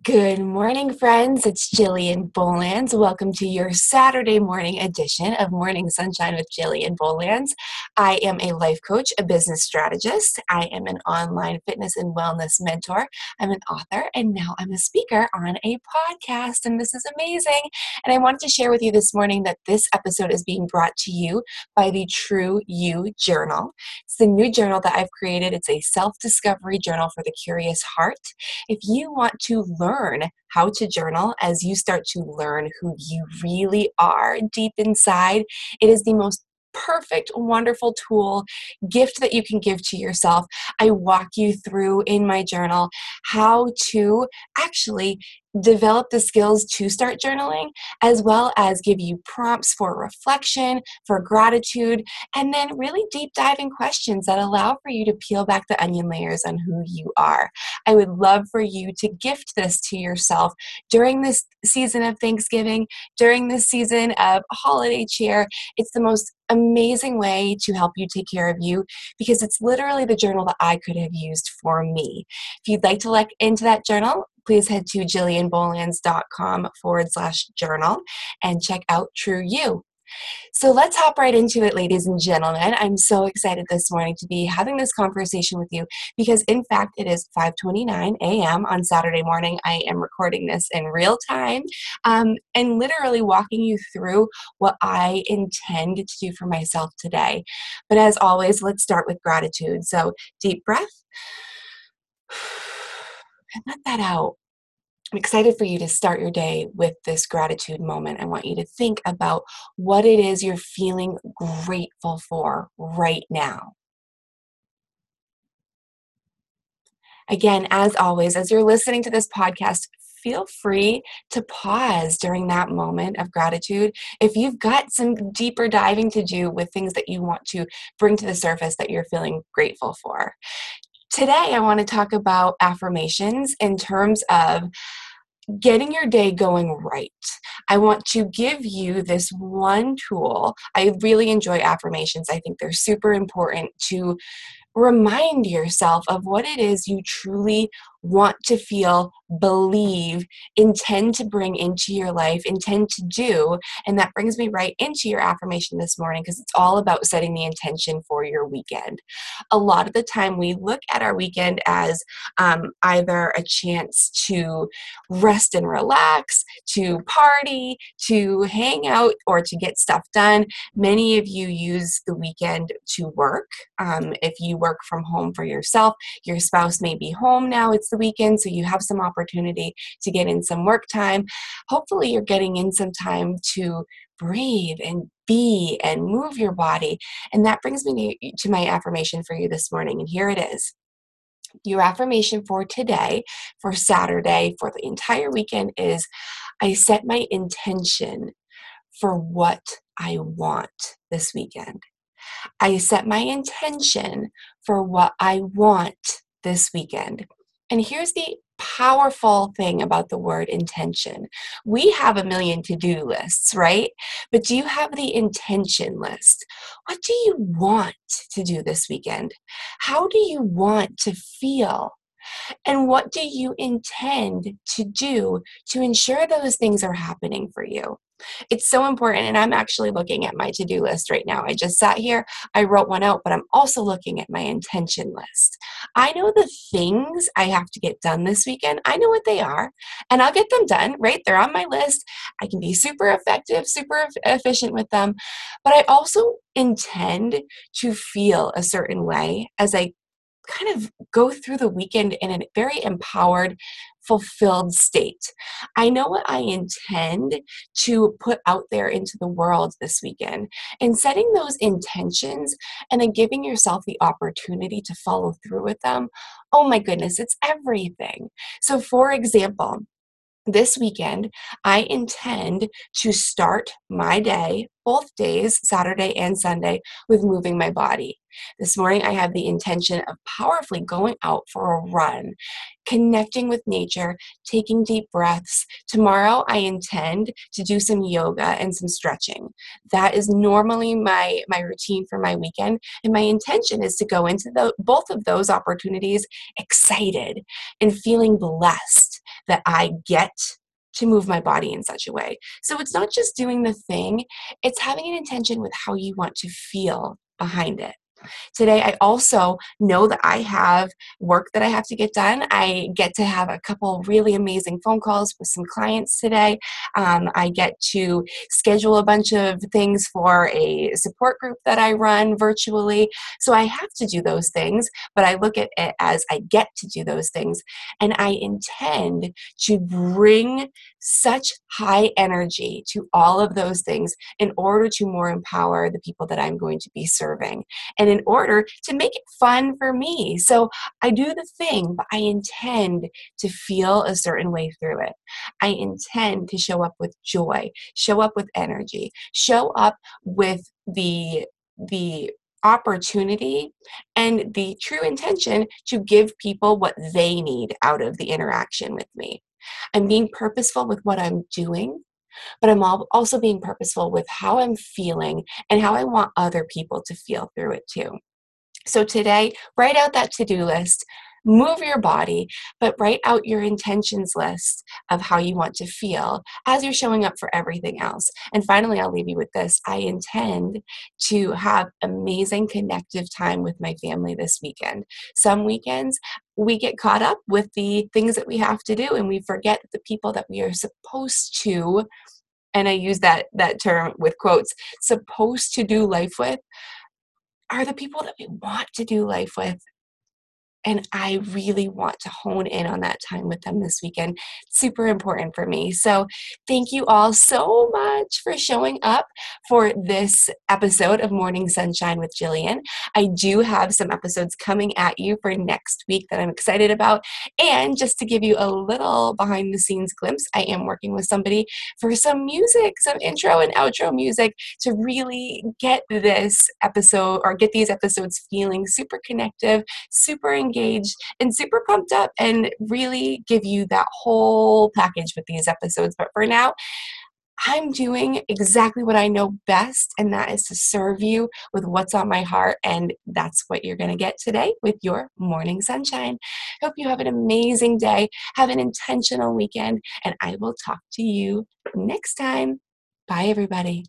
Good morning, friends. It's Jillian Bolands. Welcome to your Saturday morning edition of Morning Sunshine with Jillian Bolands. I am a life coach, a business strategist. I am an online fitness and wellness mentor. I'm an author, and now I'm a speaker on a podcast, and this is amazing. And I wanted to share with you this morning that this episode is being brought to you by the True You Journal. It's the new journal that I've created. It's a self discovery journal for the curious heart. If you want to learn how to journal as you start to learn who you really are deep inside. It is the most perfect, wonderful tool, gift that you can give to yourself. I walk you through in my journal how to actually develop the skills to start journaling, as well as give you prompts for reflection, for gratitude, and then really deep diving questions that allow for you to peel back the onion layers on who you are. I would love for you to gift this to yourself during this season of Thanksgiving, during this season of holiday cheer. It's the most amazing way to help you take care of you because it's literally the journal that I could have used for me. If you'd like to look into that journal, please head to jillianbolands.com forward slash journal and check out True You. So let's hop right into it, ladies and gentlemen. I'm so excited this morning to be having this conversation with you because, in fact, it is 5:29 a.m. on Saturday morning. I am recording this in real time um, and literally walking you through what I intend to do for myself today. But as always, let's start with gratitude. So deep breath and let that out. I'm excited for you to start your day with this gratitude moment. I want you to think about what it is you're feeling grateful for right now. Again, as always, as you're listening to this podcast, feel free to pause during that moment of gratitude. If you've got some deeper diving to do with things that you want to bring to the surface that you're feeling grateful for. Today, I want to talk about affirmations in terms of getting your day going right. I want to give you this one tool. I really enjoy affirmations. I think they're super important to remind yourself of what it is you truly want to feel, believe, intend to bring into your life, intend to do. And that brings me right into your affirmation this morning because it's all about setting the intention for your weekend. A lot of the time, we look at our weekend as um, either a chance to rest and relax, to party, to hang out, or to get stuff done. Many of you use the weekend to work. Um, if you work from home for yourself, your spouse may be home now. It's the weekend, so you have some opportunity to get in some work time. Hopefully, you're getting in some time to breathe and be and move your body. And that brings me to my affirmation for you this morning. And here it is. Your affirmation for today, for Saturday, for the entire weekend is I set my intention for what I want this weekend. I set my intention for what I want this weekend. And here's the powerful thing about the word intention. We have a million to do lists, right? But do you have the intention list? What do you want to do this weekend? How do you want to feel? And what do you intend to do to ensure those things are happening for you? It's so important. And I'm actually looking at my to do list right now. I just sat here, I wrote one out, but I'm also looking at my intention list. I know the things I have to get done this weekend. I know what they are, and I'll get them done, right? They're on my list. I can be super effective, super efficient with them. But I also intend to feel a certain way as I kind of go through the weekend in a very empowered, fulfilled state. I know what I intend to put out there into the world this weekend. And setting those intentions and then giving yourself the opportunity to follow through with them, oh my goodness, it's everything. So, for example, this weekend, I intend to start my day, both days, Saturday and Sunday, with moving my body. This morning, I have the intention of powerfully going out for a run, connecting with nature, taking deep breaths. Tomorrow, I intend to do some yoga and some stretching. That is normally my, my routine for my weekend. And my intention is to go into the, both of those opportunities excited and feeling blessed that I get to move my body in such a way. So it's not just doing the thing, it's having an intention with how you want to feel behind it. Today, I also know that I have work that I have to get done. I get to have a couple really amazing phone calls with some clients today. Um, I get to schedule a bunch of things for a support group that I run virtually. So I have to do those things, but I look at it as I get to do those things. And I intend to bring such high energy to all of those things in order to more empower the people that I'm going to be serving. And in order to make it fun for me. So I do the thing, but I intend to feel a certain way through it. I intend to show up with joy, show up with energy, show up with the the opportunity and the true intention to give people what they need out of the interaction with me. I'm being purposeful with what I'm doing but I'm also being purposeful with how I'm feeling and how I want other people to feel through it too. So today, write out that to do list. Move your body, but write out your intentions list of how you want to feel as you're showing up for everything else. And finally, I'll leave you with this. I intend to have amazing connective time with my family this weekend. Some weekends, we get caught up with the things that we have to do and we forget the people that we are supposed to and I use that that term with quotes supposed to do life with are the people that we want to do life with and I really want to hone in on that time with them this weekend. Super important for me. So, thank you all so much for showing up for this episode of Morning Sunshine with Jillian. I do have some episodes coming at you for next week that I'm excited about. And just to give you a little behind the scenes glimpse, I am working with somebody for some music, some intro and outro music to really get this episode or get these episodes feeling super connective, super engaged engaged and super pumped up and really give you that whole package with these episodes. But for now, I'm doing exactly what I know best, and that is to serve you with what's on my heart. And that's what you're going to get today with your morning sunshine. Hope you have an amazing day, have an intentional weekend, and I will talk to you next time. Bye, everybody.